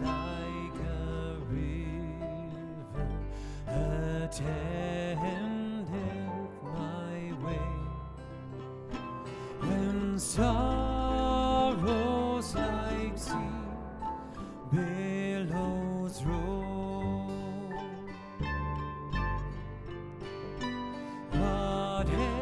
like a my way. When sorrows like sea billows roll, whatever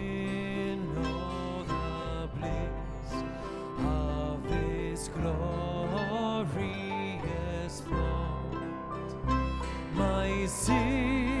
My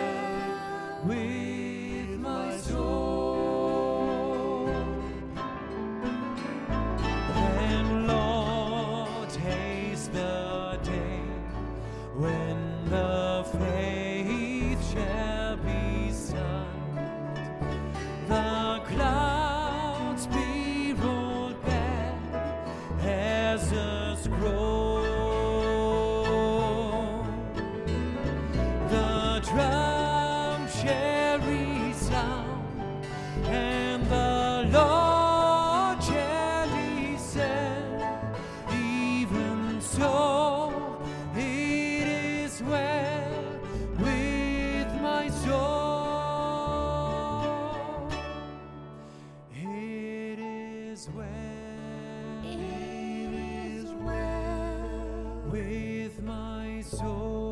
It is well with my soul. It is well. It is well with my soul.